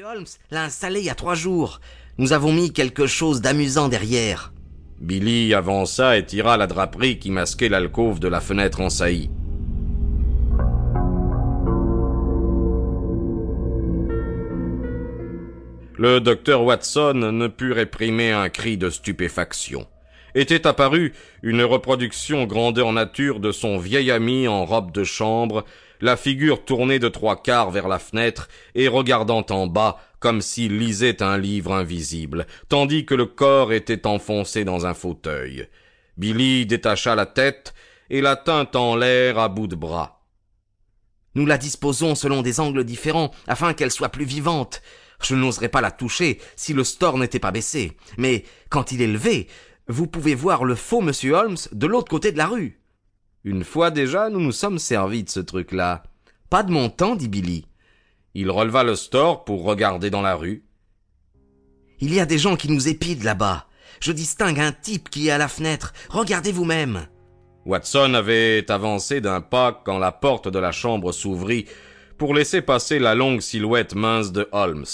Holmes l'a installé il y a trois jours. Nous avons mis quelque chose d'amusant derrière. Billy avança et tira la draperie qui masquait l'alcôve de la fenêtre en saillie. Le docteur Watson ne put réprimer un cri de stupéfaction. Était apparue une reproduction grandeur nature de son vieil ami en robe de chambre, la figure tournée de trois quarts vers la fenêtre et regardant en bas comme s'il lisait un livre invisible, tandis que le corps était enfoncé dans un fauteuil. Billy détacha la tête et la tint en l'air à bout de bras. Nous la disposons selon des angles différents afin qu'elle soit plus vivante. Je n'oserais pas la toucher si le store n'était pas baissé. Mais quand il est levé, vous pouvez voir le faux monsieur Holmes de l'autre côté de la rue. Une fois déjà, nous nous sommes servis de ce truc-là. Pas de mon temps, dit Billy. Il releva le store pour regarder dans la rue. Il y a des gens qui nous épident là-bas. Je distingue un type qui est à la fenêtre. Regardez vous-même. Watson avait avancé d'un pas quand la porte de la chambre s'ouvrit pour laisser passer la longue silhouette mince de Holmes.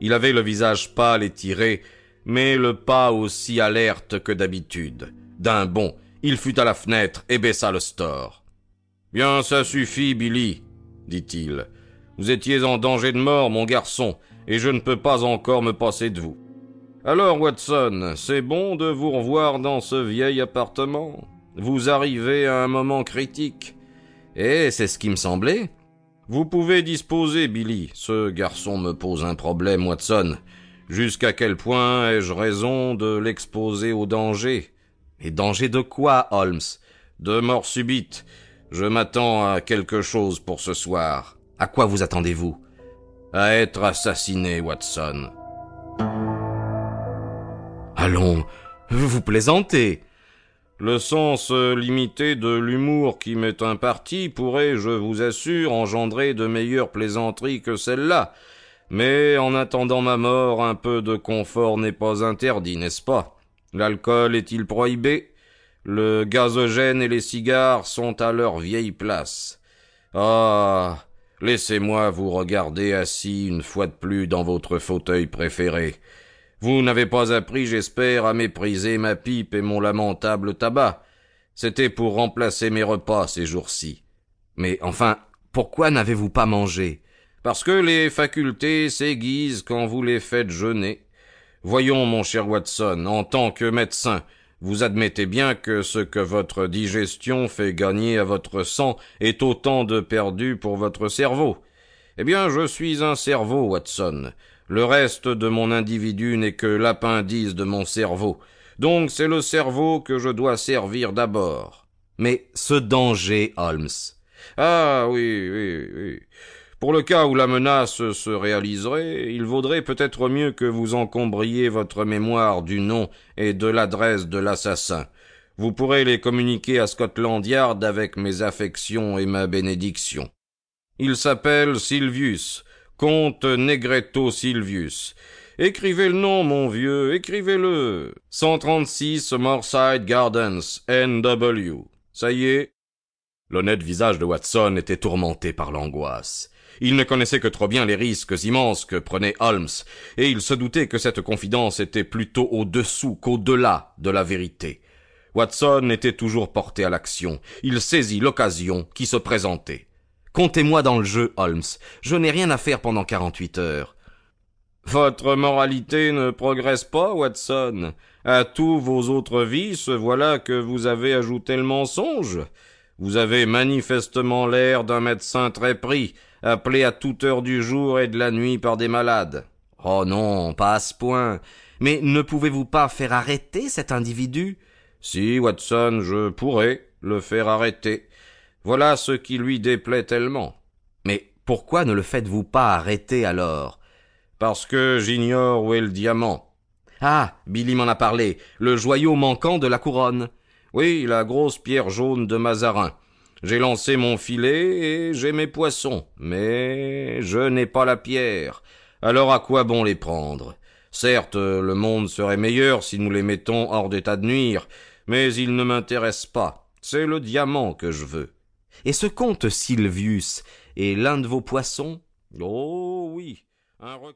Il avait le visage pâle et tiré, mais le pas aussi alerte que d'habitude. D'un bond, il fut à la fenêtre et baissa le store. Bien, ça suffit, Billy, dit-il. Vous étiez en danger de mort, mon garçon, et je ne peux pas encore me passer de vous. Alors, Watson, c'est bon de vous revoir dans ce vieil appartement? Vous arrivez à un moment critique. Eh, c'est ce qui me semblait. Vous pouvez disposer, Billy. Ce garçon me pose un problème, Watson. Jusqu'à quel point ai-je raison de l'exposer au danger? Et danger de quoi, Holmes? De mort subite. Je m'attends à quelque chose pour ce soir. À quoi vous attendez-vous? À être assassiné, Watson. Allons, vous plaisantez. Le sens limité de l'humour qui m'est imparti pourrait, je vous assure, engendrer de meilleures plaisanteries que celle-là. Mais en attendant ma mort, un peu de confort n'est pas interdit, n'est-ce pas? L'alcool est-il prohibé? Le gazogène et les cigares sont à leur vieille place. Ah. Laissez-moi vous regarder assis une fois de plus dans votre fauteuil préféré. Vous n'avez pas appris, j'espère, à mépriser ma pipe et mon lamentable tabac. C'était pour remplacer mes repas ces jours-ci. Mais enfin, pourquoi n'avez-vous pas mangé? Parce que les facultés s'aiguisent quand vous les faites jeûner. Voyons, mon cher Watson, en tant que médecin, vous admettez bien que ce que votre digestion fait gagner à votre sang est autant de perdu pour votre cerveau. Eh bien, je suis un cerveau, Watson. Le reste de mon individu n'est que l'appendice de mon cerveau. Donc c'est le cerveau que je dois servir d'abord. Mais ce danger, Holmes. Ah oui, oui, oui. Pour le cas où la menace se réaliserait, il vaudrait peut-être mieux que vous encombriez votre mémoire du nom et de l'adresse de l'assassin. Vous pourrez les communiquer à Scotland Yard avec mes affections et ma bénédiction. Il s'appelle Silvius, comte Negretto Silvius. Écrivez le nom, mon vieux, écrivez-le. 136 Morside Gardens, N.W. Ça y est? L'honnête visage de Watson était tourmenté par l'angoisse. Il ne connaissait que trop bien les risques immenses que prenait Holmes, et il se doutait que cette confidence était plutôt au-dessous qu'au-delà de la vérité. Watson était toujours porté à l'action. Il saisit l'occasion qui se présentait. Comptez-moi dans le jeu, Holmes. Je n'ai rien à faire pendant quarante-huit heures. Votre moralité ne progresse pas, Watson. À tous vos autres vices, voilà que vous avez ajouté le mensonge. Vous avez manifestement l'air d'un médecin très pris, appelé à toute heure du jour et de la nuit par des malades. Oh non, pas à ce point. Mais ne pouvez-vous pas faire arrêter cet individu? Si, Watson, je pourrais le faire arrêter. Voilà ce qui lui déplaît tellement. Mais pourquoi ne le faites-vous pas arrêter alors? Parce que j'ignore où est le diamant. Ah, Billy m'en a parlé, le joyau manquant de la couronne. Oui, la grosse pierre jaune de Mazarin. J'ai lancé mon filet et j'ai mes poissons, mais je n'ai pas la pierre. Alors à quoi bon les prendre? Certes, le monde serait meilleur si nous les mettons hors d'état de nuire, mais il ne m'intéresse pas. C'est le diamant que je veux. Et ce comte Silvius est l'un de vos poissons? Oh oui, un requin.